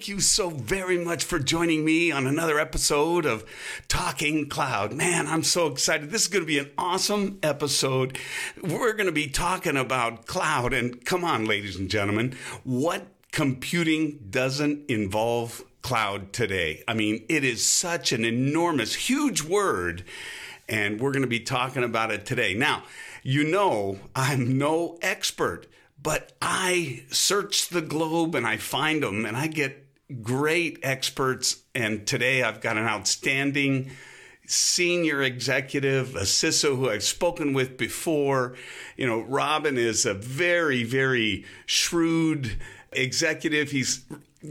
thank you so very much for joining me on another episode of Talking Cloud. Man, I'm so excited. This is going to be an awesome episode. We're going to be talking about cloud, and come on, ladies and gentlemen, what computing doesn't involve cloud today? I mean, it is such an enormous, huge word, and we're going to be talking about it today. Now, you know, I'm no expert but I search the globe and I find them and I get great experts. And today I've got an outstanding senior executive, a CISO who I've spoken with before. You know, Robin is a very, very shrewd executive. He's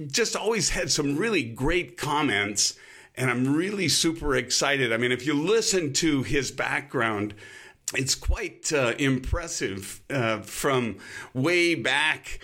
just always had some really great comments. And I'm really super excited. I mean, if you listen to his background, it's quite uh, impressive uh, from way back.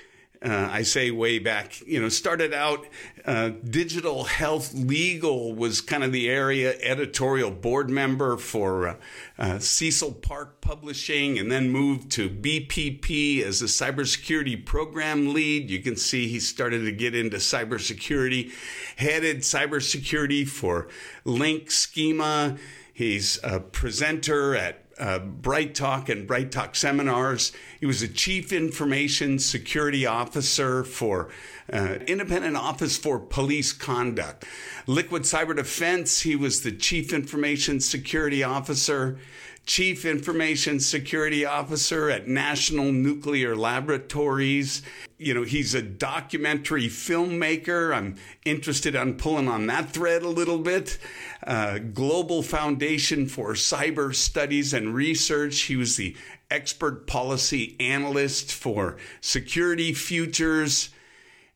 Uh, I say way back, you know, started out uh, digital health legal was kind of the area editorial board member for uh, uh, Cecil Park Publishing and then moved to BPP as a cybersecurity program lead. You can see he started to get into cybersecurity, headed cybersecurity for Link Schema. He's a presenter at uh, Bright Talk and Bright Talk seminars. He was a chief information security officer for uh, Independent Office for Police Conduct. Liquid Cyber Defense, he was the chief information security officer. Chief Information Security Officer at National Nuclear Laboratories. You know, he's a documentary filmmaker. I'm interested on pulling on that thread a little bit. Uh, Global Foundation for Cyber Studies and Research. He was the expert policy analyst for Security Futures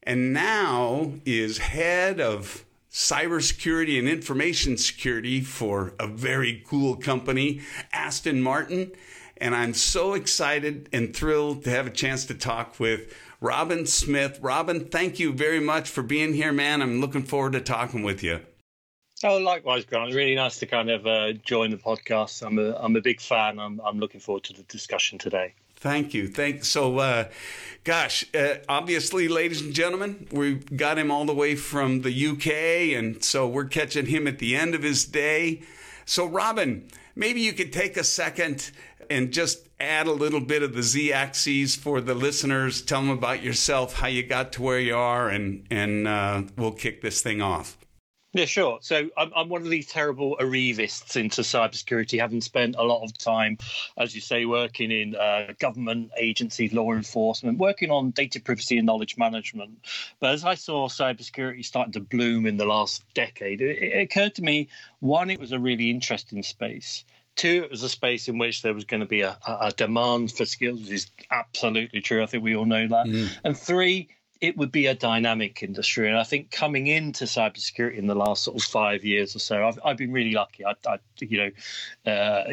and now is head of cybersecurity and information security for a very cool company, Aston Martin. And I'm so excited and thrilled to have a chance to talk with Robin Smith. Robin, thank you very much for being here, man. I'm looking forward to talking with you. Oh, likewise, Grant. Really nice to kind of uh, join the podcast. I'm a I'm a big fan. I'm I'm looking forward to the discussion today. Thank you. Thank so. Uh, gosh, uh, obviously, ladies and gentlemen, we got him all the way from the UK, and so we're catching him at the end of his day. So, Robin, maybe you could take a second and just add a little bit of the z axis for the listeners. Tell them about yourself, how you got to where you are, and and uh, we'll kick this thing off. Yeah, sure. So I'm, I'm one of these terrible arrivists into cybersecurity, having spent a lot of time, as you say, working in uh, government agencies, law enforcement, working on data privacy and knowledge management. But as I saw cybersecurity starting to bloom in the last decade, it, it occurred to me one, it was a really interesting space. Two, it was a space in which there was going to be a, a demand for skills, which is absolutely true. I think we all know that. Mm. And three, it would be a dynamic industry. And I think coming into cybersecurity in the last sort of five years or so, I've, I've been really lucky. I, I you know, uh,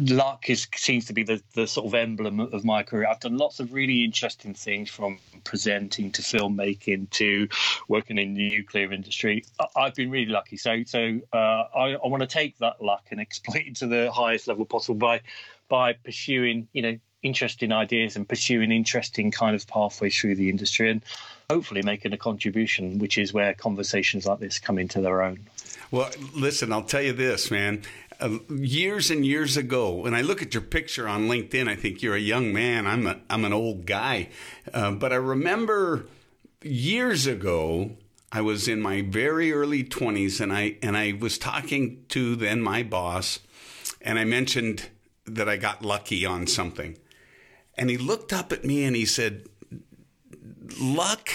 luck is seems to be the, the sort of emblem of my career. I've done lots of really interesting things from presenting to filmmaking to working in the nuclear industry. I've been really lucky. So, so uh, I, I want to take that luck and exploit it to the highest level possible by by pursuing, you know, interesting ideas and pursuing interesting kind of pathways through the industry and hopefully making a contribution, which is where conversations like this come into their own. Well, listen, I'll tell you this, man. Uh, years and years ago, when I look at your picture on LinkedIn, I think you're a young man. I'm a, I'm an old guy, uh, but I remember years ago. I was in my very early 20s, and I and I was talking to then my boss, and I mentioned that I got lucky on something, and he looked up at me and he said, Luck,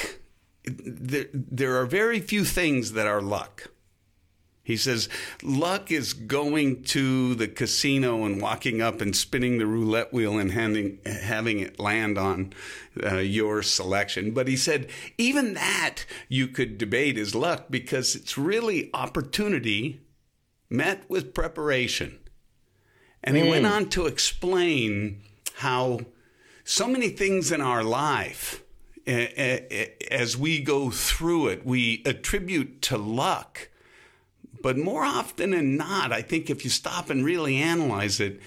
there, there are very few things that are luck. He says, luck is going to the casino and walking up and spinning the roulette wheel and handing, having it land on uh, your selection. But he said, even that you could debate is luck because it's really opportunity met with preparation. And he mm. went on to explain how so many things in our life, as we go through it, we attribute to luck. But more often than not, I think if you stop and really analyze it,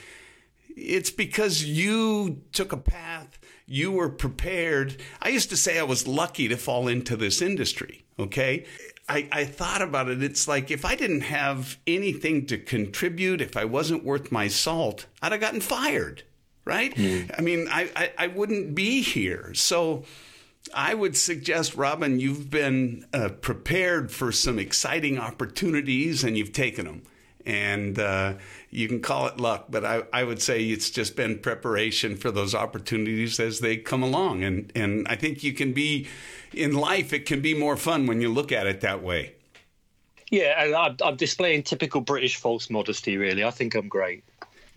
it's because you took a path, you were prepared. I used to say I was lucky to fall into this industry. Okay. I, I thought about it. It's like if I didn't have anything to contribute, if I wasn't worth my salt, I'd have gotten fired. Right. Mm. I mean, I, I, I wouldn't be here. So, I would suggest, Robin, you've been uh, prepared for some exciting opportunities and you've taken them and uh, you can call it luck, but I, I would say it's just been preparation for those opportunities as they come along. And, and I think you can be in life, it can be more fun when you look at it that way. Yeah, and I'm, I'm displaying typical British false modesty, really. I think I'm great.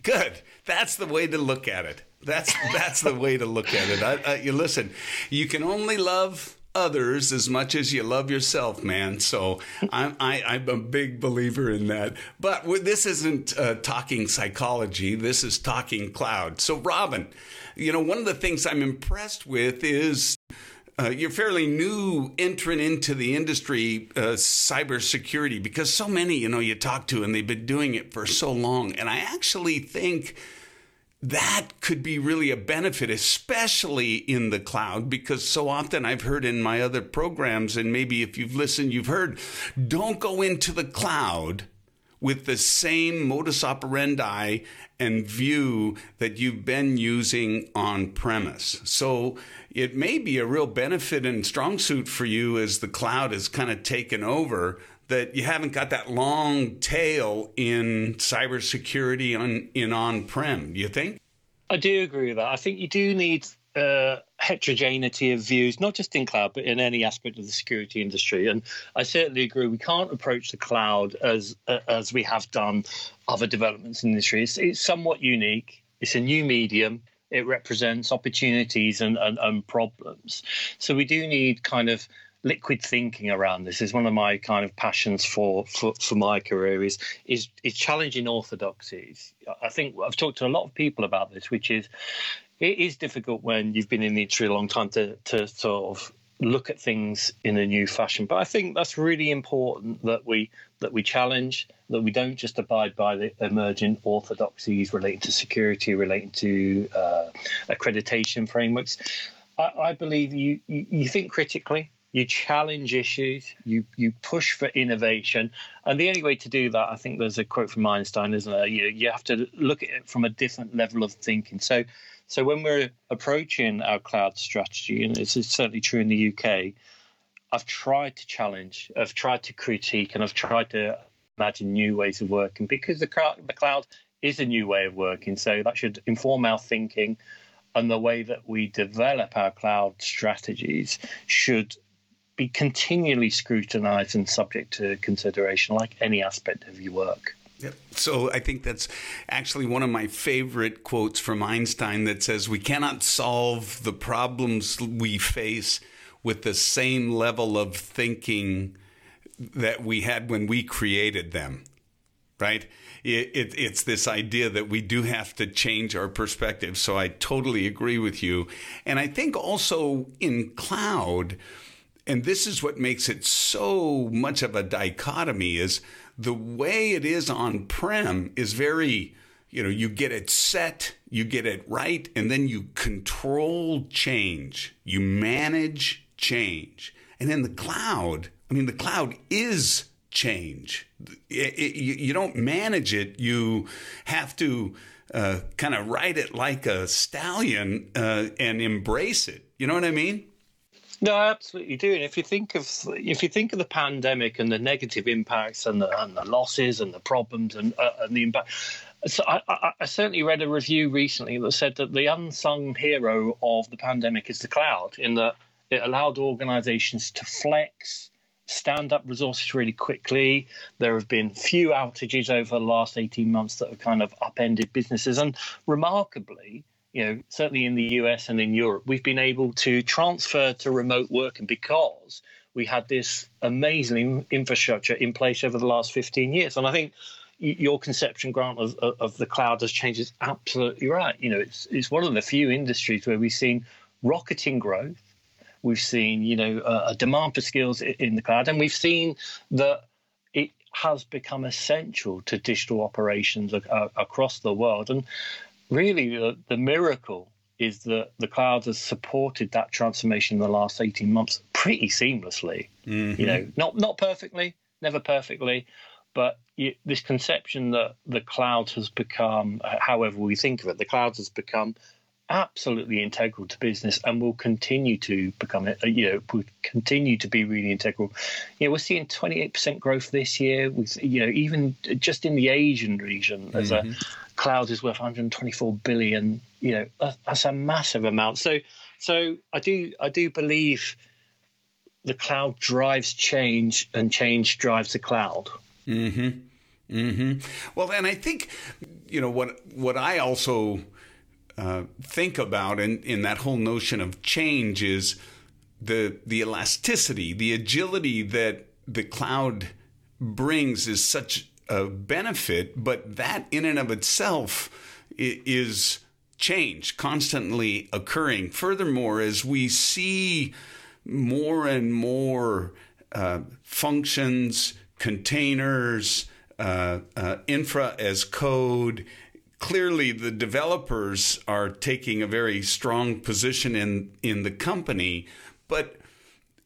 Good. That's the way to look at it. That's that's the way to look at it. I, I, you listen. You can only love others as much as you love yourself, man. So I'm, I, I'm a big believer in that. But this isn't uh, talking psychology. This is talking cloud. So Robin, you know, one of the things I'm impressed with is uh, you're fairly new entrant into the industry, uh, cybersecurity, because so many, you know, you talk to and they've been doing it for so long. And I actually think that could be really a benefit, especially in the cloud, because so often I've heard in my other programs, and maybe if you've listened, you've heard, don't go into the cloud with the same modus operandi and view that you've been using on premise. So it may be a real benefit and strong suit for you as the cloud has kind of taken over that you haven't got that long tail in cybersecurity on in on-prem. Do you think? I do agree with that. I think you do need uh, heterogeneity of views, not just in cloud, but in any aspect of the security industry. And I certainly agree. We can't approach the cloud as uh, as we have done other developments in the industry. It's, it's somewhat unique. It's a new medium. It represents opportunities and, and, and problems. So we do need kind of liquid thinking around this is one of my kind of passions for for, for my career is, is is challenging orthodoxies. I think I've talked to a lot of people about this, which is it is difficult when you've been in the industry a long time to to sort of look at things in a new fashion. But I think that's really important that we that we challenge, that we don't just abide by the emerging orthodoxies relating to security, relating to uh, accreditation frameworks. I, I believe you, you, you think critically you challenge issues, you you push for innovation, and the only way to do that, I think, there's a quote from Einstein, isn't there? You you have to look at it from a different level of thinking. So, so when we're approaching our cloud strategy, and this is certainly true in the UK, I've tried to challenge, I've tried to critique, and I've tried to imagine new ways of working because the the cloud is a new way of working. So that should inform our thinking and the way that we develop our cloud strategies should be continually scrutinized and subject to consideration, like any aspect of your work. Yep. So I think that's actually one of my favorite quotes from Einstein that says, We cannot solve the problems we face with the same level of thinking that we had when we created them. Right? It, it, it's this idea that we do have to change our perspective. So I totally agree with you. And I think also in cloud, and this is what makes it so much of a dichotomy is the way it is on prem is very you know you get it set you get it right and then you control change. You manage change. And in the cloud i mean the cloud is change. It, it, you, you, don't manage it. You have to uh, kind of ride it like a stallion uh, and embrace it. You know what i mean no, I absolutely do. And if you think of if you think of the pandemic and the negative impacts and the, and the losses and the problems and, uh, and the impact. So I, I, I, certainly read a review recently that said that the unsung hero of the pandemic is the cloud, in that it allowed organizations to flex, stand up resources really quickly. There have been few outages over the last 18 months that have kind of upended businesses. And remarkably, you know, certainly in the US and in Europe, we've been able to transfer to remote working because we had this amazing infrastructure in place over the last 15 years. And I think your conception, Grant, of, of the cloud has changed is absolutely right. You know, it's, it's one of the few industries where we've seen rocketing growth. We've seen, you know, a demand for skills in the cloud, and we've seen that it has become essential to digital operations across the world. And really the, the miracle is that the cloud has supported that transformation in the last 18 months pretty seamlessly. Mm-hmm. You know, not not perfectly, never perfectly, but you, this conception that the cloud has become, however we think of it, the cloud has become absolutely integral to business and will continue to become it. You know, will continue to be really integral. You know, we're seeing 28% growth this year. With you know, even just in the Asian region, as mm-hmm. a cloud is worth 124 billion. You know, that's a massive amount. So, so I do, I do believe the cloud drives change, and change drives the cloud. Hmm. Hmm. Well, and I think you know what what I also uh, think about in, in that whole notion of change is the the elasticity, the agility that the cloud brings is such a benefit, but that in and of itself is change constantly occurring. Furthermore, as we see more and more uh, functions, containers, uh, uh, infra as code, clearly the developers are taking a very strong position in in the company, but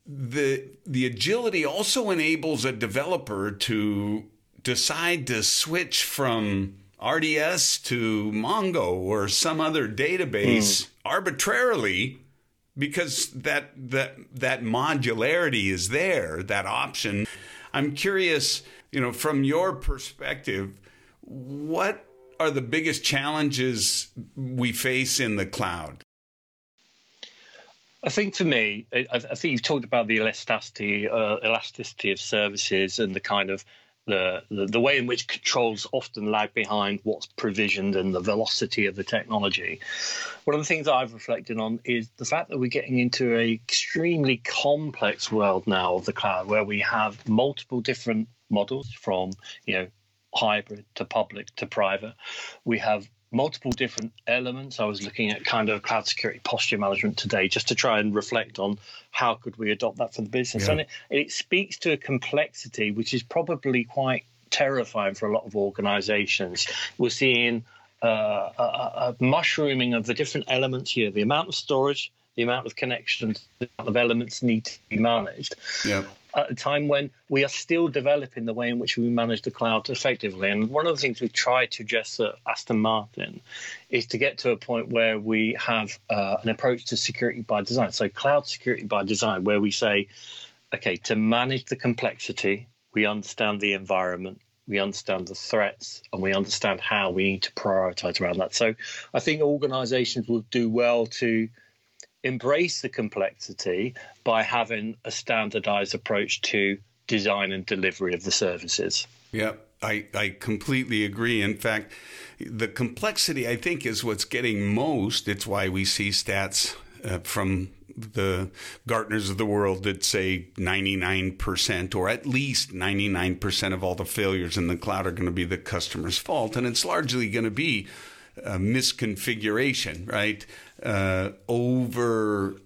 the the agility also enables a developer to decide to switch from RDS to Mongo or some other database mm. arbitrarily because that that that modularity is there, that option. I'm curious, you know, from your perspective, what are the biggest challenges we face in the cloud? I think for me, I, I think you've talked about the elasticity, uh, elasticity of services and the kind of the, the, the way in which controls often lag behind what's provisioned and the velocity of the technology. One of the things I've reflected on is the fact that we're getting into an extremely complex world now of the cloud, where we have multiple different models from you know hybrid to public to private. We have multiple different elements. I was looking at kind of cloud security posture management today just to try and reflect on how could we adopt that for the business. Yeah. And it, it speaks to a complexity which is probably quite terrifying for a lot of organizations. We're seeing uh, a, a, mushrooming of the different elements here, the amount of storage, the amount of connections, the amount of elements need to be managed. Yeah at a time when we are still developing the way in which we manage the cloud effectively. And one of the things we've tried to address at Aston Martin is to get to a point where we have uh, an approach to security by design. So, cloud security by design, where we say, okay, to manage the complexity, we understand the environment, we understand the threats and we understand how we need to prioritize around that. So I think organizations will do well to embrace the complexity by having a standardized approach to design and delivery of the services. Yeah, I, I completely agree. In fact, the complexity, I think, is what's getting most. It's why we see stats uh, from the Gartners of the world that say 99% or at least 99% of all the failures in the cloud are going to be the customer's fault. And it's largely going to be misconfiguration, right? Uh, over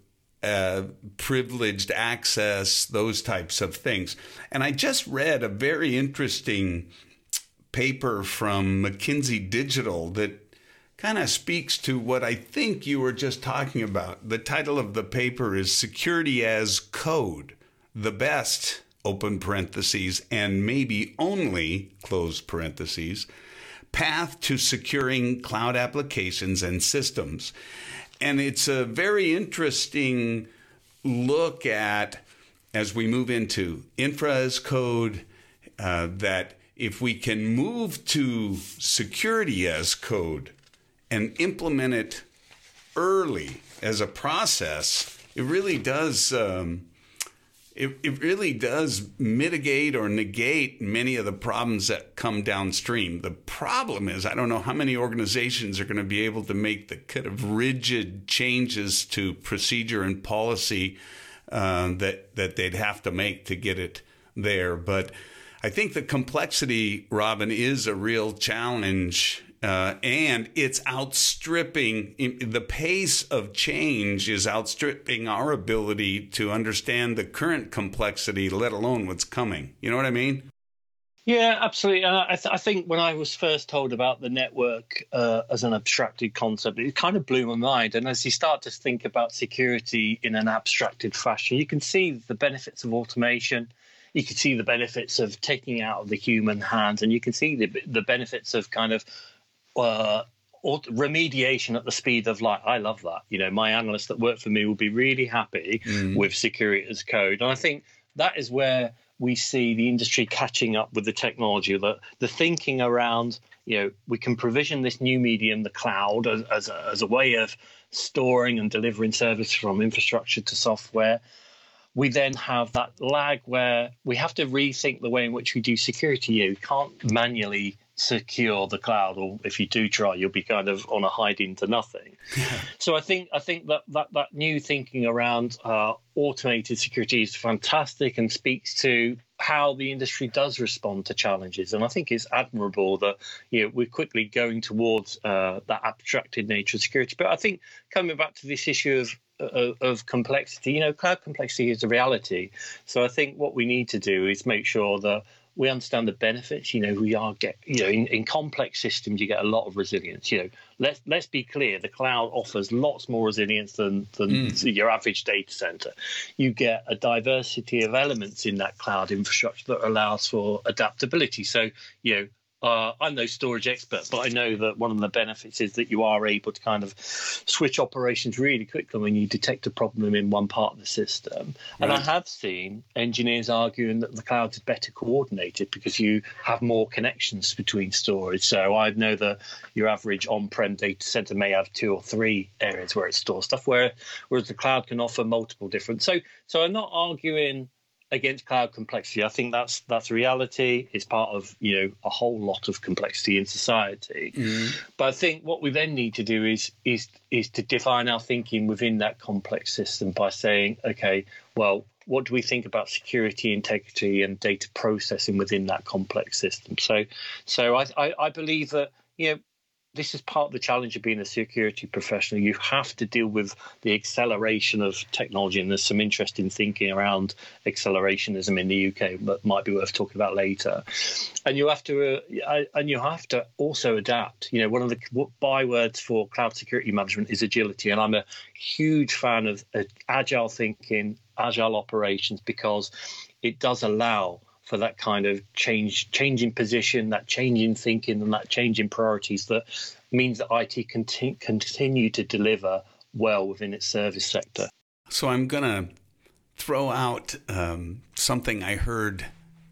uh, privileged access, those types of things. And I just read a very interesting paper from McKinsey Digital that kind of speaks to what I think you were just talking about. The title of the paper is Security as Code, the best, open parentheses, and maybe only, close parentheses, path to securing cloud applications and systems. And it's a very interesting look at as we move into infra as code uh, that if we can move to security as code and implement it early as a process, it really does um, it, it really does mitigate or negate many of the problems that come downstream. The problem is, I don't know how many organizations are going to be able to make the kind of rigid changes to procedure and policy uh, that that they'd have to make to get it there. But I think the complexity, Robin, is a real challenge uh, and it's outstripping the pace of change is outstripping our ability to understand the current complexity, let alone what's coming. You know what I mean? Yeah, absolutely. And I, th- I, think when I was first told about the network uh, as an abstracted concept, it kind of blew my mind. And as you start to think about security in an abstracted fashion, you can see the benefits of automation. You can see the benefits of taking out of the human hands, and you can see the the benefits of kind of uh, remediation at the speed of light. I love that. You know, my analysts that work for me will be really happy mm. with security as code, and I think that is where we see the industry catching up with the technology, the, the thinking around, you know, we can provision this new medium, the cloud, as, as, a, as a way of storing and delivering service from infrastructure to software. We then have that lag where we have to rethink the way in which we do security. You can't manually secure the cloud, or if you do try, you'll be kind of on a hide into nothing. so I think I think that that, that new thinking around uh, automated security is fantastic and speaks to how the industry does respond to challenges. And I think it's admirable that you know we're quickly going towards uh, that abstracted nature of security. But I think coming back to this issue of of, of complexity, you know, cloud complexity is a reality. So I think what we need to do is make sure that we understand the benefits. You know, we are get you know in, in complex systems you get a lot of resilience. You know, let's let's be clear, the cloud offers lots more resilience than than mm. your average data center. You get a diversity of elements in that cloud infrastructure that allows for adaptability. So you know uh, I'm no storage expert, but I know that one of the benefits is that you are able to kind of switch operations really quickly when you detect a problem in one part of the system. Right. And I have seen engineers arguing that the cloud is better coordinated because you have more connections between storage. So I know that your average on-prem data center may have two or three areas where it stores stuff, where, whereas the cloud can offer multiple different. So, so I'm not arguing against cloud complexity. I think that's that's reality. It's part of you know a whole lot of complexity in society. Mm. But I think what we then need to do is is is to define our thinking within that complex system by saying, okay, well, what do we think about security, integrity, and data processing within that complex system? So, so I I, I believe that you know this is part of the challenge of being a security professional. You have to deal with the acceleration of technology, and there's some interesting thinking around accelerationism in the UK that might be worth talking about later. And you have to, uh, and you have to also adapt. You know, one of the bywords for cloud security management is agility, and I'm a huge fan of uh, agile thinking, agile operations because it does allow for that kind of change, change in position, that change in thinking, and that change in priorities that means that IT can t- continue to deliver well within its service sector. So I'm going to throw out um, something I heard,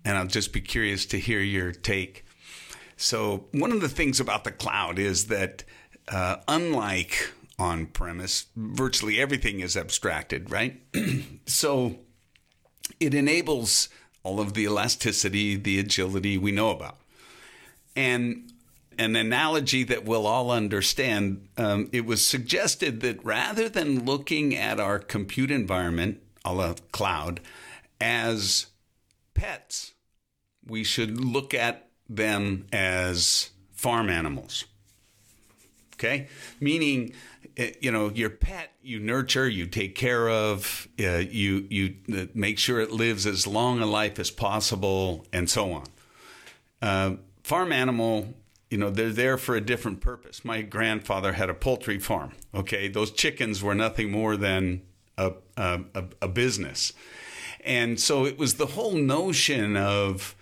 and I'll just be curious to hear your take. So, one of the things about the cloud is that, uh, unlike on premise, virtually everything is abstracted, right? so, it enables all of the elasticity, the agility we know about. And an analogy that we'll all understand, um, it was suggested that rather than looking at our compute environment, a la cloud, as pets, we should look at them as farm animals. Okay? Meaning, you know, your pet you nurture, you take care of, uh, you you uh, make sure it lives as long a life as possible, and so on. Uh, farm animal, you know, they're there for a different purpose. My grandfather had a poultry farm. Okay, those chickens were nothing more than a, a, a business, and so it was the whole notion of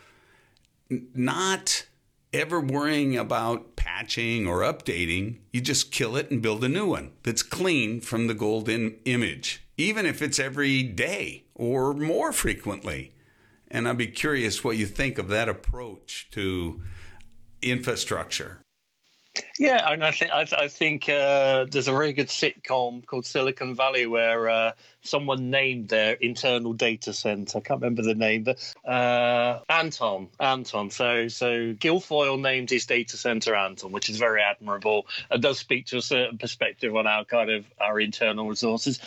not ever worrying about patching or updating, you just kill it and build a new one that's clean from the golden image, even if it's every day or more frequently. And I'd be curious what you think of that approach to infrastructure. Yeah, and I think I, I think uh, there's a very good sitcom called Silicon Valley where uh, someone named their internal data center. I can't remember the name, but uh, Anton. Anton. So so Gilfoyle named his data center Anton, which is very admirable and does speak to a certain perspective on our kind of our internal resources.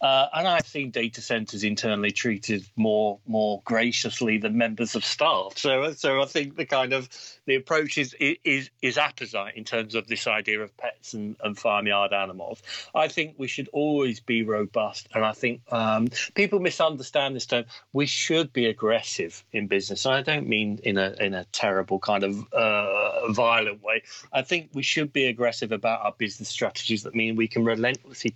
Uh, and I've seen data centers internally treated more more graciously than members of staff. So so I think the kind of the approach is is is apposite in terms of this idea of pets and, and farmyard animals. I think we should always be robust, and I think um, people misunderstand this term. We should be aggressive in business. and I don't mean in a in a terrible kind of uh, violent way. I think we should be aggressive about our business strategies that mean we can relentlessly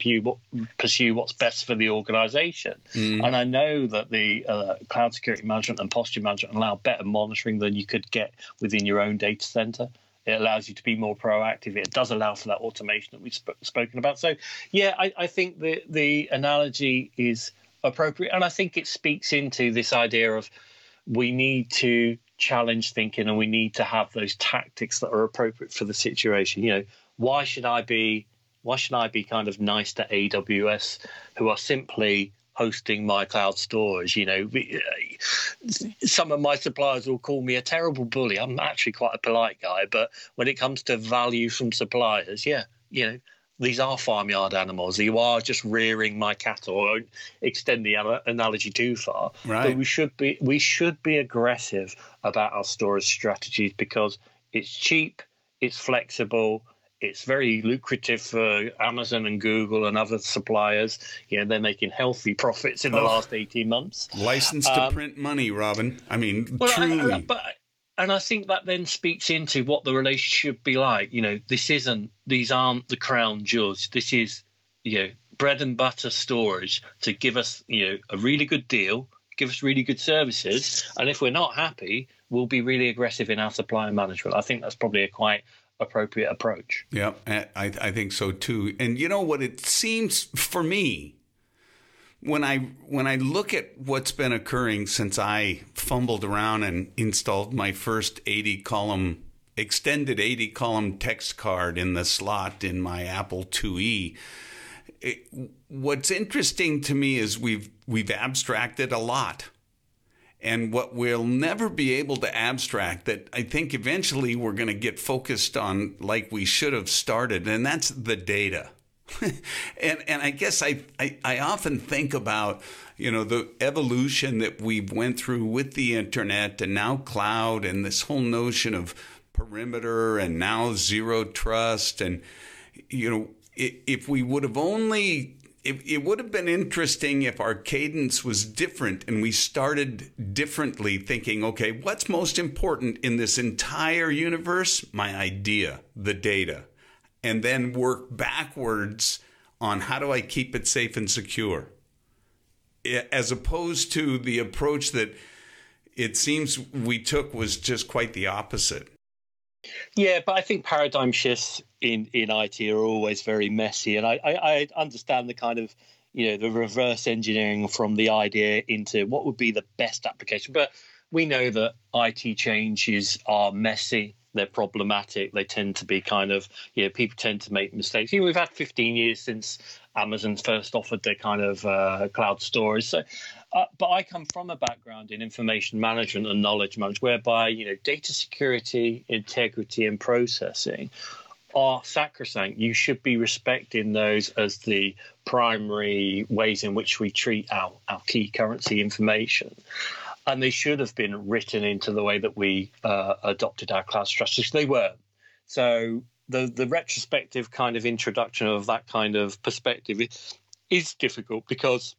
pursue what's best for the organisation. Mm. And I know that the uh, cloud security management and posture management allow better monitoring than you could get within your own data center. It allows you to be more proactive. It does allow for that automation that we've sp- spoken about. So, yeah, I, I think the the analogy is appropriate, and I think it speaks into this idea of we need to challenge thinking and we need to have those tactics that are appropriate for the situation. You know, why should I be why should I be kind of nice to AWS who are simply hosting my cloud storage. You know, uh, some of my suppliers will call me a terrible bully. I'm actually quite a polite guy, but when it comes to value from suppliers, yeah, you know, these are farmyard animals. You are just rearing my cattle. I won't extend the analogy too far. Right. But we should be we should be aggressive about our storage strategies because it's cheap, it's flexible, it's very lucrative for Amazon and Google and other suppliers. You know, they're making healthy profits in the oh, last 18 months. License to um, print money, Robin. I mean, well, truly. I, I, but, and I think that then speaks into what the relationship should be like. You know, this isn't, these aren't the crown jewels. This is, you know, bread and butter storage to give us, you know, a really good deal, give us really good services. And if we're not happy, we'll be really aggressive in our supply management. I think that's probably a quite appropriate approach. Yeah, I, I think so too. And you know what? It seems for me when I when I look at what's been occurring since I fumbled around and installed my first 80 column extended 80 column text card in the slot in my Apple IIe. It, what's interesting to me is we've we've abstracted a lot and what we'll never be able to abstract that I think eventually we're going to get focused on like we should have started, and that's the data. and and I guess I, I, I often think about you know the evolution that we went through with the internet and now cloud and this whole notion of perimeter and now zero trust and you know if we would have only it, it would have been interesting if our cadence was different and we started differently thinking, okay, what's most important in this entire universe? My idea, the data. And then work backwards on how do I keep it safe and secure? As opposed to the approach that it seems we took was just quite the opposite. Yeah, but I think paradigm shifts in, in IT are always very messy, and I, I, I understand the kind of you know the reverse engineering from the idea into what would be the best application. But we know that IT changes are messy they're problematic. They tend to be kind of, you know, people tend to make mistakes. You know, we've had 15 years since Amazon first offered their kind of uh, cloud storage. So uh, but I come from a background in information management and knowledge management, whereby you know data security, integrity, and processing are sacrosanct. You should be respecting those as the primary ways in which we treat our, our key currency information. And they should have been written into the way that we uh, adopted our cloud strategies. They were. So the the retrospective kind of introduction of that kind of perspective is difficult because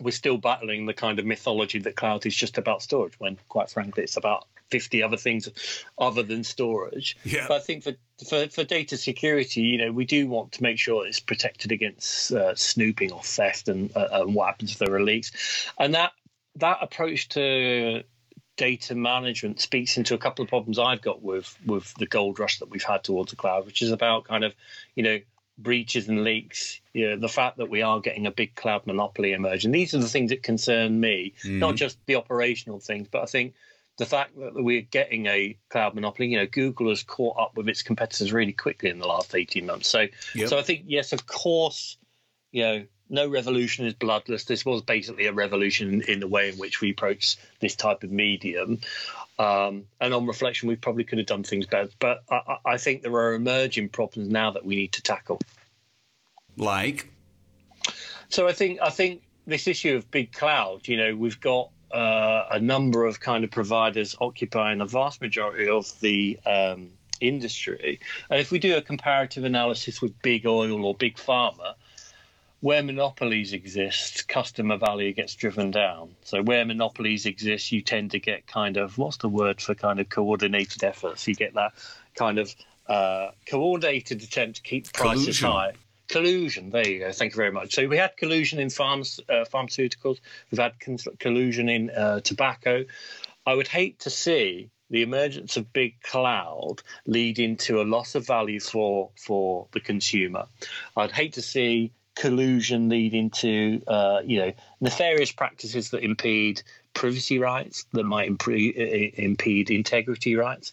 we're still battling the kind of mythology that cloud is just about storage when quite frankly it's about 50 other things other than storage yeah. but i think for, for, for data security you know we do want to make sure it's protected against uh, snooping or theft and, uh, and what happens if there are leaks and that that approach to data management speaks into a couple of problems I've got with with the gold rush that we've had towards the cloud, which is about kind of you know breaches and leaks, you know, the fact that we are getting a big cloud monopoly emerging. These are the things that concern me, mm. not just the operational things, but I think the fact that we're getting a cloud monopoly, you know, Google has caught up with its competitors really quickly in the last 18 months. So, yep. so I think, yes, of course, you know, no revolution is bloodless. This was basically a revolution in the way in which we approach this type of medium. Um, and on reflection, we probably could have done things better. But I, I, think there are emerging problems now that we need to tackle. Like, so I think I think this issue of big cloud. You know, we've got uh, a number of kind of providers occupying a vast majority of the um, industry. And if we do a comparative analysis with big oil or big pharma, where monopolies exist, customer value gets driven down. So where monopolies exist, you tend to get kind of what's the word for kind of coordinated efforts? You get that kind of uh, coordinated attempt to keep prices Collusion. high. Collusion. There you go. Thank you very much. So we had collusion in farms, uh, pharmaceuticals. We've had con- collusion in uh, tobacco. I would hate to see the emergence of big cloud leading to a loss of value for for the consumer. I'd hate to see collusion leading to uh, you know nefarious practices that impede privacy rights, that might impre- impede integrity rights,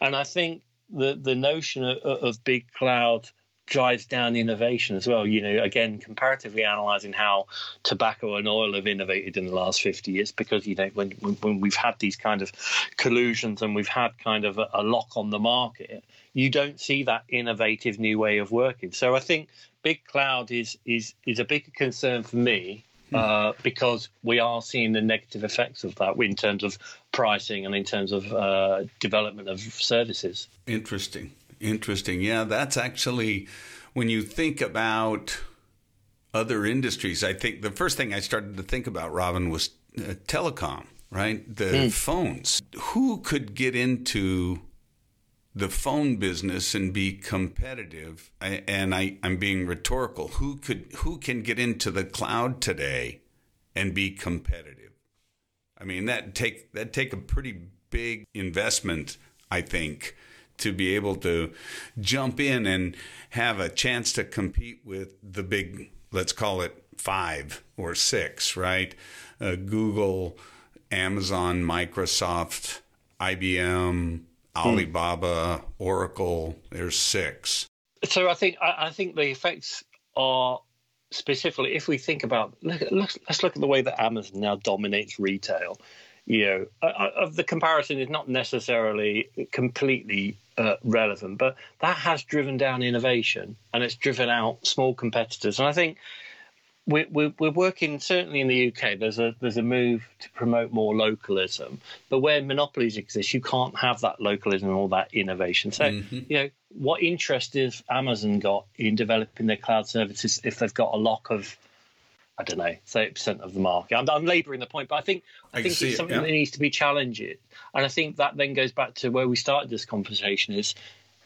and I think the the notion of, of big cloud drives down innovation as well. You know, again, comparatively analysing how tobacco and oil have innovated in the last 50 years, because, you know, when, when, we've had these kind of collusions and we've had kind of a, a lock on the market, you don't see that innovative new way of working. So I think big cloud is is is a big concern for me. Uh, because we are seeing the negative effects of that in terms of pricing and in terms of uh, development of services. Interesting. Interesting. Yeah, that's actually when you think about other industries. I think the first thing I started to think about, Robin, was uh, telecom, right? The phones. Who could get into the phone business and be competitive? I, and I, I'm being rhetorical. Who could who can get into the cloud today and be competitive? I mean, that take that take a pretty big investment, I think, to be able to jump in and have a chance to compete with the big, let's call it five or six, right? Uh, Google, Amazon, Microsoft, IBM, Alibaba, Oracle. There's six. So I think I, I think the effects are specifically if we think about look, look, let's look at the way that Amazon now dominates retail. You know, uh, uh, of the comparison is not necessarily completely uh, relevant, but that has driven down innovation and it's driven out small competitors. And I think we're, we're, we're working certainly in the UK. There's a there's a move to promote more localism, but where monopolies exist, you can't have that localism and all that innovation. So you know what interest has Amazon got in developing their cloud services if they've got a lock of I don't know, thirty percent of the market. I'm, I'm labouring the point, but I think I, I think it's it, something yeah. that needs to be challenged, and I think that then goes back to where we started this conversation: is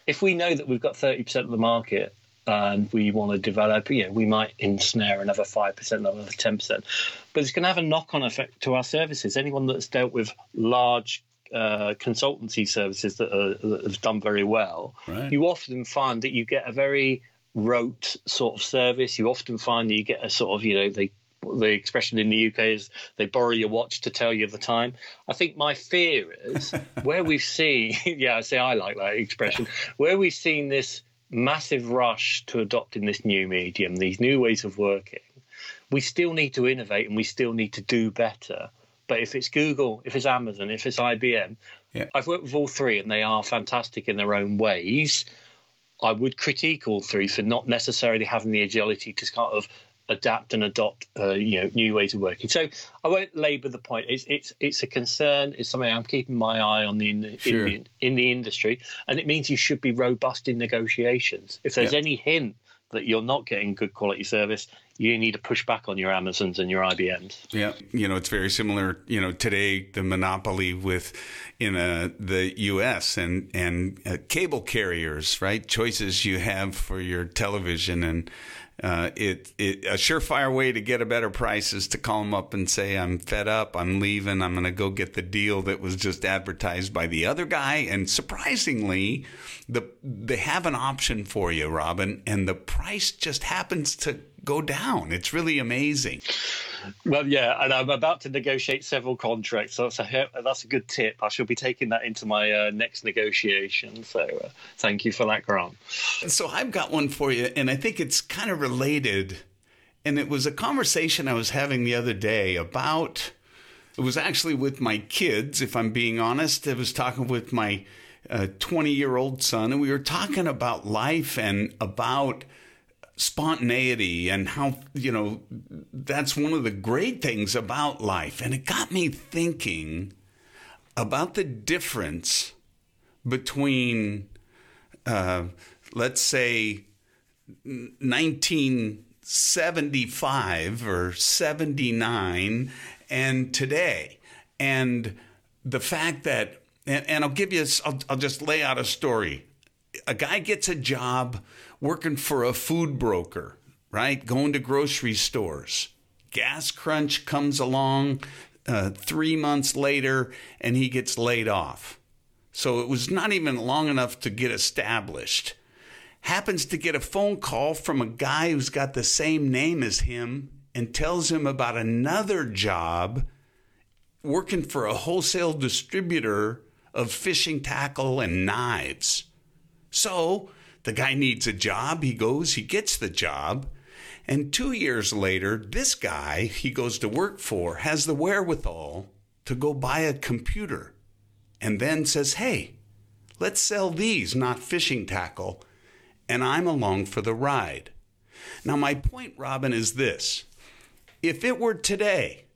if we know that we've got thirty percent of the market and we want to develop, you know, we might ensnare another five percent, another ten percent, but it's going to have a knock-on effect to our services. Anyone that's dealt with large uh, consultancy services that, are, that have done very well, Right. you often find that you get a very rote sort of service. You often find that you get a sort of, you know, they the expression in the UK is they borrow your watch to tell you the time. I think my fear is where we've seen, yeah, I say I like that expression, where we've seen this massive rush to adopting this new medium, these new ways of working, we still need to innovate and we still need to do better. But if it's Google, if it's Amazon, if it's IBM, Yeah. I've worked with all three and they are fantastic in their own ways. I would critique all three for not necessarily having the agility to kind of adapt and adopt, uh, you know, new ways of working. So I won't labour the point. It's it's it's a concern. It's something I'm keeping my eye on the in the, Sure. in, the in the industry, and it means you should be robust in negotiations. If there's any hint that you're not getting good quality service, you need to push back on your Amazons and your IBMs. Yeah, you know, it's very similar. You know, today the monopoly with in uh, the U.S. and and uh, cable carriers, right? Choices you have for your television, and uh, it it a surefire way to get a better price is to call them up and say, "I'm fed up. I'm leaving. I'm going to go get the deal that was just advertised by the other guy." And surprisingly, the they have an option for you, Robin, and the price just happens to go down. It's really amazing. Well, yeah, and I'm about to negotiate several contracts, so that's a that's a good tip. I shall be taking that into my uh, next negotiation. So, uh, thank you for that, Grant. So I've got one for you, and I think it's kind of related. And it was a conversation I was having the other day about. It was actually with my kids, if I'm being honest. I was talking with my 20 year old son, and we were talking about life and about spontaneity and how, you know, that's one of the great things about life. And it got me thinking about the difference between uh, let's say 1975 or 79 and today. And the fact that, and, and I'll give you, I'll, I'll just lay out a story. A guy gets a job working for a food broker, right? Going to grocery stores. Gas crunch comes along uh, three months later and he gets laid off. So it was not even long enough to get established happens to get a phone call from a guy who's got the same name as him and tells him about another job working for a wholesale distributor of fishing tackle and knives. So the guy needs a job. He goes, he gets the job. And two years later, this guy he goes to work for has the wherewithal to go buy a computer and then says, Hey, let's sell these, not fishing tackle and I'm along for the ride. Now, my point, Robin, is this if it were today,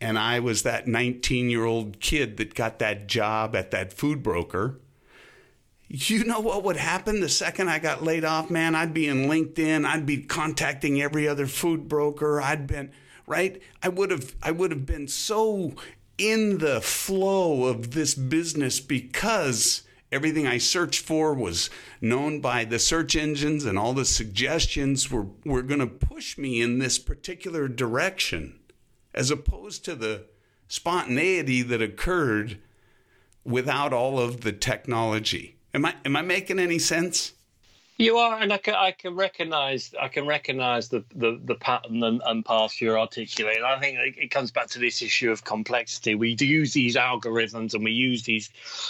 and I was that 19 year old kid that got that job at that food broker, you know what would happen the second I got laid off, man? I'd be in LinkedIn, I'd be contacting every other food broker, I'd been right? I would have I would have been so in the flow of this business because Everything I searched for was known by the search engines, and all the suggestions were, were going to push me in this particular direction, as opposed to the spontaneity that occurred without all of the technology. Am I, am I making any sense? You are, and I can, I can recognize I can recognize the, the, the pattern and, and path you're articulating. I think it comes back to this issue of complexity. We use these algorithms and we use these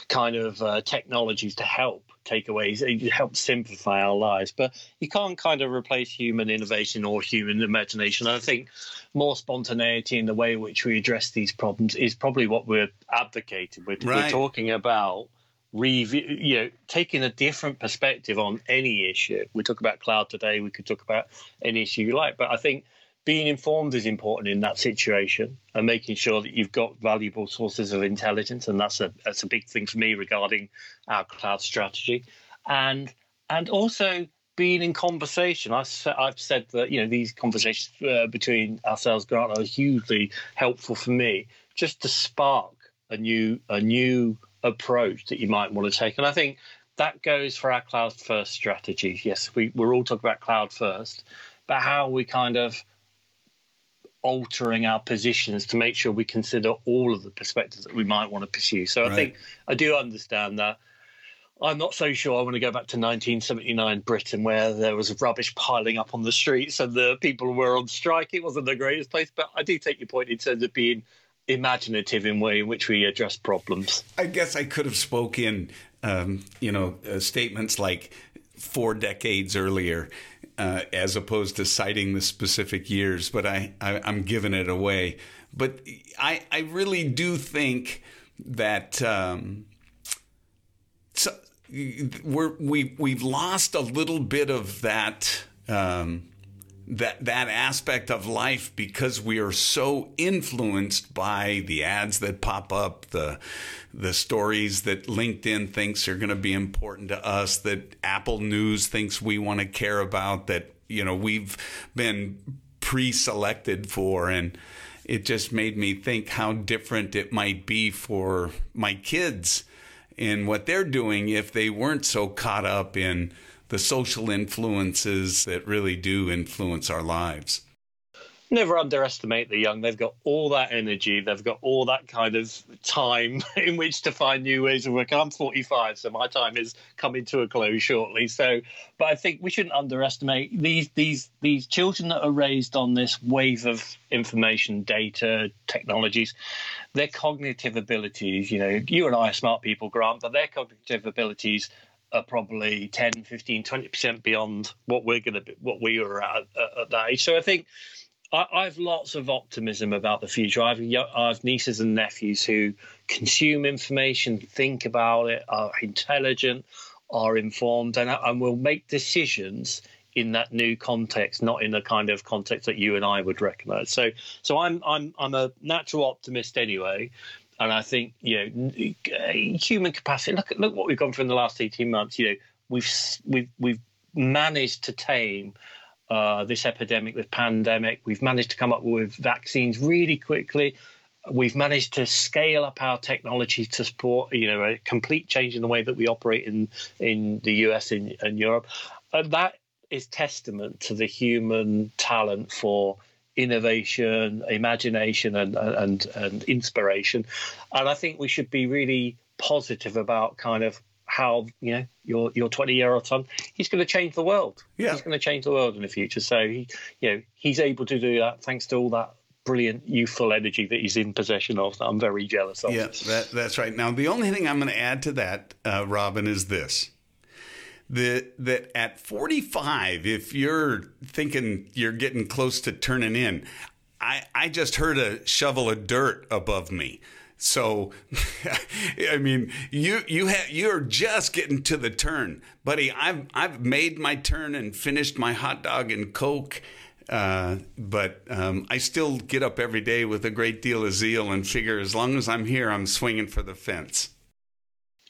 kind of uh, technologies to help take away, help simplify our lives. But you can't kind of replace human innovation or human imagination. I think more spontaneity in the way in which we address these problems is probably what we're advocating. We're, right. we're talking about review, you know, taking a different perspective on any issue. We talk about cloud today. We could talk about any issue you like, but I think being informed is important in that situation and making sure that you've got valuable sources of intelligence, and that's a that's a big thing for me regarding our cloud strategy, and and also being in conversation. I, have said that you know these conversations uh, between ourselves, Grant, are hugely helpful for me, just to spark a new a new approach that you might want to take. And I think that goes for our cloud first strategy. Yes, we, we're all talking about cloud first, but how we kind of altering our positions to make sure we consider all of the perspectives that we might want to pursue. So I think I do understand that. I'm not so sure I want to go back to 1979 Britain where there was rubbish piling up on the streets and the people were on strike. It wasn't the greatest place, but I do take your point in terms of being imaginative in way in which we address problems. I guess I could have spoken, um, you know, uh, statements like four decades earlier, uh, as opposed to citing the specific years. But I, I am giving it away. But I I really do think that. Um, so we're we we've lost a little bit of that um, that that aspect of life because we are so influenced by the ads that pop up, the the stories that LinkedIn thinks are going to be important to us, that Apple News thinks we want to care about, that you know we've been pre-selected for, and it just made me think how different it might be for my kids in what they're doing if they weren't so caught up in the social influences that really do influence our lives. Never underestimate the young. They've got all that energy. They've got all that kind of time in which to find new ways of working. I'm 45, so my time is coming to a close shortly. So, but I think we shouldn't underestimate these these these children that are raised on this wave of information, data, technologies. Their cognitive abilities. You know, you and I are smart people, Grant, but their cognitive abilities are probably 10, 15, 20% beyond what we're going to be, what we were at, at, at that age. So I think I, I, have lots of optimism about the future. I have, I have nieces and nephews who consume information, think about it, are intelligent, are informed, and, and will make decisions in that new context, not in the kind of context that you and I would recognise. So, so I'm I'm I'm a natural optimist anyway, And I think you know human capacity. Look look what we've gone through in the last eighteen months. You know we've we've we've managed to tame uh, this epidemic, this pandemic. We've managed to come up with vaccines really quickly. We've managed to scale up our technology to support, you know, a complete change in the way that we operate in in the US and, and Europe. And that is testament to the human talent for innovation, imagination, and, and and inspiration. And I think we should be really positive about kind of how you know your your 20 year old son he's going to change the world. Yeah. he's going to change the world in the future. So he you know he's able to do that thanks to all that brilliant youthful energy that he's in possession of that i'm very jealous of. Yeah that, that's right. Now the only thing i'm going to add to that uh, robin is this that that at 45 if you're thinking you're getting close to turning in i i just heard a shovel of dirt above me. So i mean you you have you're just getting to the turn. Buddy i've i've made my turn and finished my hot dog and coke uh, but um, I still get up every day with a great deal of zeal and figure as long as I'm here, I'm swinging for the fence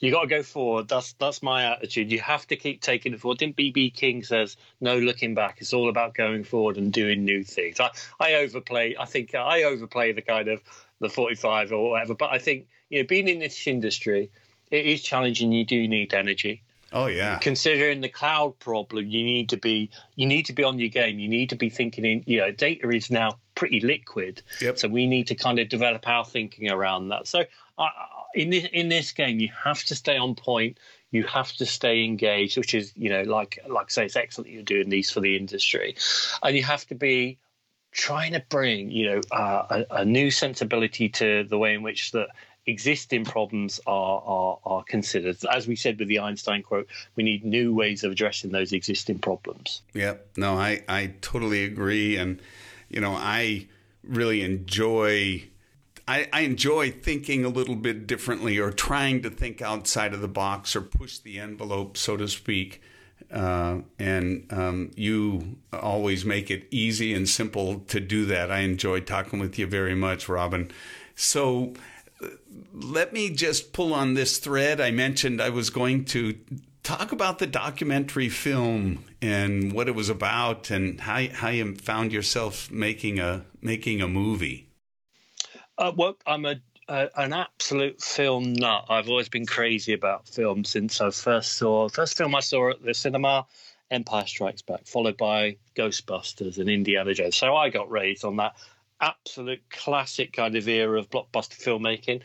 you got to go forward. That's that's my attitude. You have to keep taking it forward. Didn't BB King says no looking back. It's all about going forward and doing new things. I, I overplay. I think I overplay the kind of the 45 or whatever. But I think you know, being in this industry, it is challenging. You do need energy. Oh yeah. Considering the cloud problem, you need to be you need to be on your game. You need to be thinking in. You know, data is now pretty liquid. Yep. So we need to kind of develop our thinking around that. So I, in this in this game, you have to stay on point. You have to stay engaged, which is you know like like I say, it's excellent you're doing these for the industry, and you have to be trying to bring you know uh, a, a, new sensibility to the way in which the existing problems are, are are considered. As we said with the Einstein quote, we need new ways of addressing those existing problems. Yeah, no, I I totally agree, and you know I really enjoy I, I, enjoy thinking a little bit differently or trying to think outside of the box or push the envelope, so to speak. Uh, and um, you always make it easy and simple to do that. I enjoy talking with you very much, Robin. So uh, let me just pull on this thread. I mentioned I was going to talk about the documentary film and what it was about and how, how you found yourself making a making a movie. Uh, well, I'm a, a, an absolute film nut. I've always been crazy about film since I first saw first film I saw at the cinema, Empire Strikes Back, followed by Ghostbusters and Indiana Jones. So I got raised on that absolute classic kind of era of blockbuster filmmaking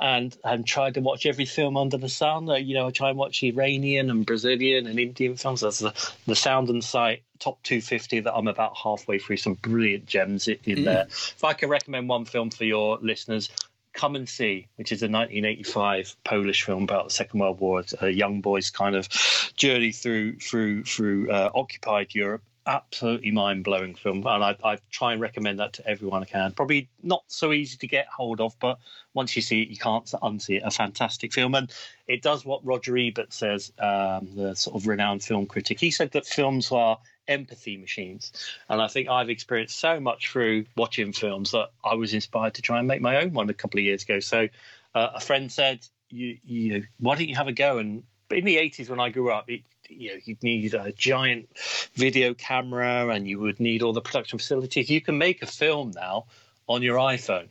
and and tried to watch every film under the sun. Uh, you know, I try and watch Iranian and Brazilian and Indian films. That's the, the Sound and Sight top 250 that I'm about halfway through. Some brilliant gems in mm. there. If I could recommend one film for your listeners, Come and See, which is a 1985 Polish film about the Second World War, a young boy's kind of journey through through through uh, occupied Europe absolutely mind blowing film, and I, I, try and recommend that to everyone I can. Probably not so easy to get hold of, but once you see it, you can't unsee it. A fantastic film, and it does what Roger Ebert says, um, the sort of renowned film critic. He said that films are empathy machines, and I think I've experienced so much through watching films that I was inspired to try and make my own one a couple of years ago. So uh, a friend said, you, you, why don't you have a go? And in the 80s when I grew up, it, you know, you'd need a giant video camera and you would need all the production facilities. You can make a film now on your iPhone.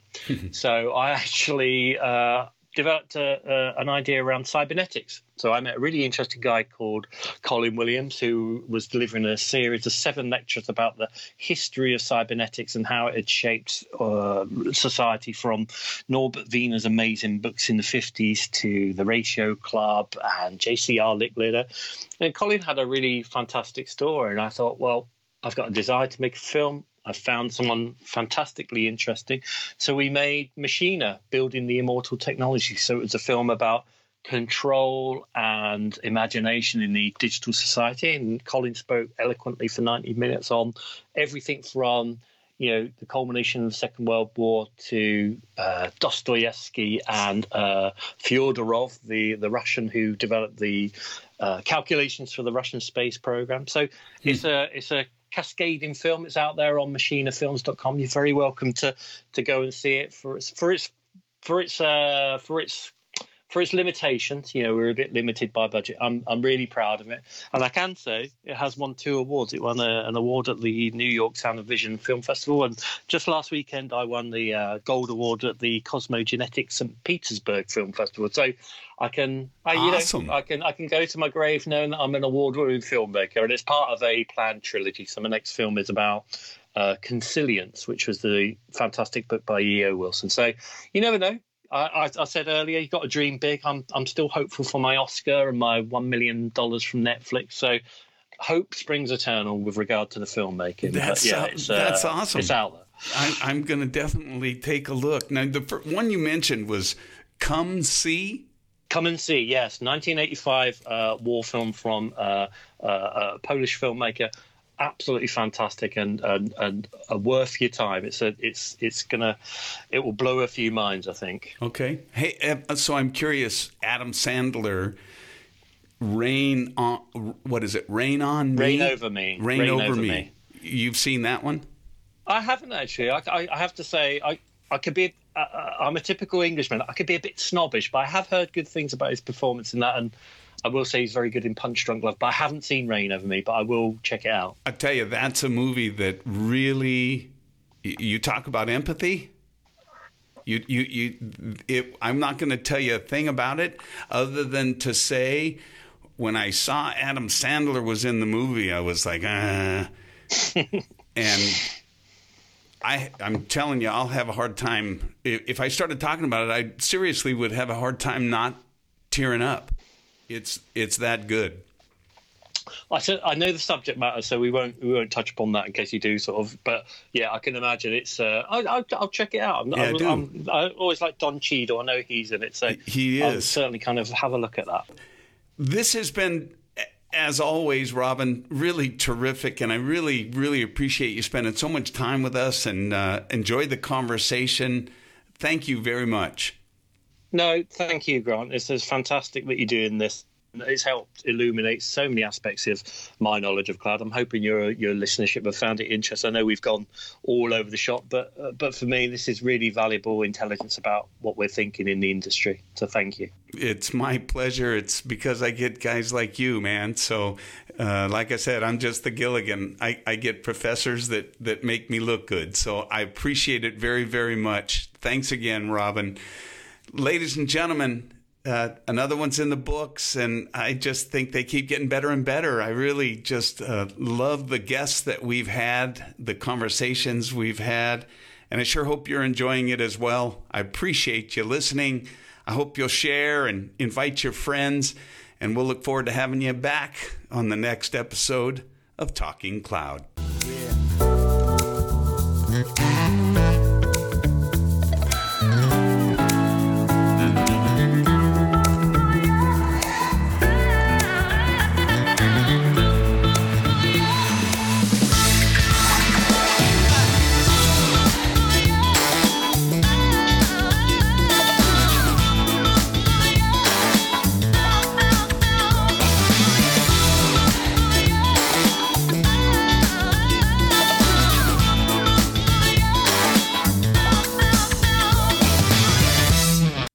so I actually uh, developed a, a, an idea around cybernetics. So I met a really interesting guy called Colin Williams, who was delivering a series of seven lectures about the history of cybernetics and how it had shaped uh, society from Norbert Wiener's amazing books in the 50s to the Ratio Club and J.C.R. Licklider. And Colin had a really fantastic story, and I thought, well, I've got a desire to make a film. I found someone fantastically interesting. So we made Machina, building the immortal technology. So it was a film about control and imagination in the digital society. And Colin spoke eloquently for 90 minutes on everything from you know the culmination of the Second World War to uh, Dostoevsky and uh, Fyodorov, the the Russian who developed the uh, calculations for the Russian space program. So mm. it's a it's a cascading film. It's out there on machinafilms.com. You're very welcome to to go and see it for its for its for its uh, for its for its limitations, you know, we're a bit limited by budget. I'm I'm really proud of it, and I can say it has won two awards. It won a, an award at the New York Sound and Vision Film Festival, and just last weekend I won the uh, gold award at the Cosmogenetics St. Petersburg Film Festival. So I can, I, you Awesome. know, I can I can go to my grave knowing that I'm an award-winning filmmaker, and it's part of a planned trilogy. So my next film is about. Uh, Consilience, which was the fantastic book by E.O. Wilson. So you never know. I, I, I said earlier, you got to dream big. I'm I'm still hopeful for my Oscar and my one million dollars from Netflix. So hope springs eternal with regard to the filmmaking. But That's, yeah, uh, uh, that's awesome. It's out there. I, I'm going to definitely take a look. Now, the one you mentioned was Come See. Come and see, yes, 1985 uh, war film from uh, uh, a Polish filmmaker. Absolutely fantastic and, and and uh, worth your time. It's a it's it's gonna it will blow a few minds. I think. Okay. Hey, uh, so I'm curious. Adam Sandler, Reign on. What is it? Reign on me. Reign over me. Reign, over, me. You've seen that one? I haven't actually. I, I, I have to say, I, I could be. Uh, uh, I'm a typical Englishman. I could be a bit snobbish, but I have heard good things about his performance in that, and I will say he's very good in Punch Drunk Love. But I haven't seen Reign Over Me, but I will check it out. I tell you, that's a movie that really you talk about empathy. You, you, you. It, I'm not going to tell you a thing about it, other than to say, when I saw Adam Sandler was in the movie, I was like, ah. and I, I'm telling you, I'll have a hard time if, if I started talking about it. I seriously would have a hard time not tearing up. It's, it's that good. I said I know the subject matter, so we won't we won't touch upon that in case you do sort of. But yeah, I can imagine it's. Uh, I, I'll, I'll check it out. I'm, Yeah, I'm, do. I'm, I always like Don Cheadle. I know he's in it, so He I'll is. certainly kind of have a look at that. This has been, as always, Robin, really terrific, and I really, really appreciate you spending so much time with us and uh, enjoyed the conversation. Thank you very much. No, thank you, Grant. It's, it's fantastic that you're doing this. It's helped illuminate so many aspects of my knowledge of cloud. I'm hoping your your listenership have found it interesting. I know we've gone all over the shop, but uh, but for me, this is really valuable intelligence about what we're thinking in the industry. So thank you. It's my pleasure. It's because I get guys like you, man. So, uh, like I said, I'm just the Gilligan. I, I get professors that, that make me look good. So I appreciate it very, very much. Thanks again, Robin. Ladies and gentlemen, uh, another one's in the books, and I just think they keep getting better and better. I really just uh, love the guests that we've had, the conversations we've had, and I sure hope you're enjoying it as well. I appreciate you listening. I hope you'll share and invite your friends, and we'll look forward to having you back on the next episode of Talking Cloud.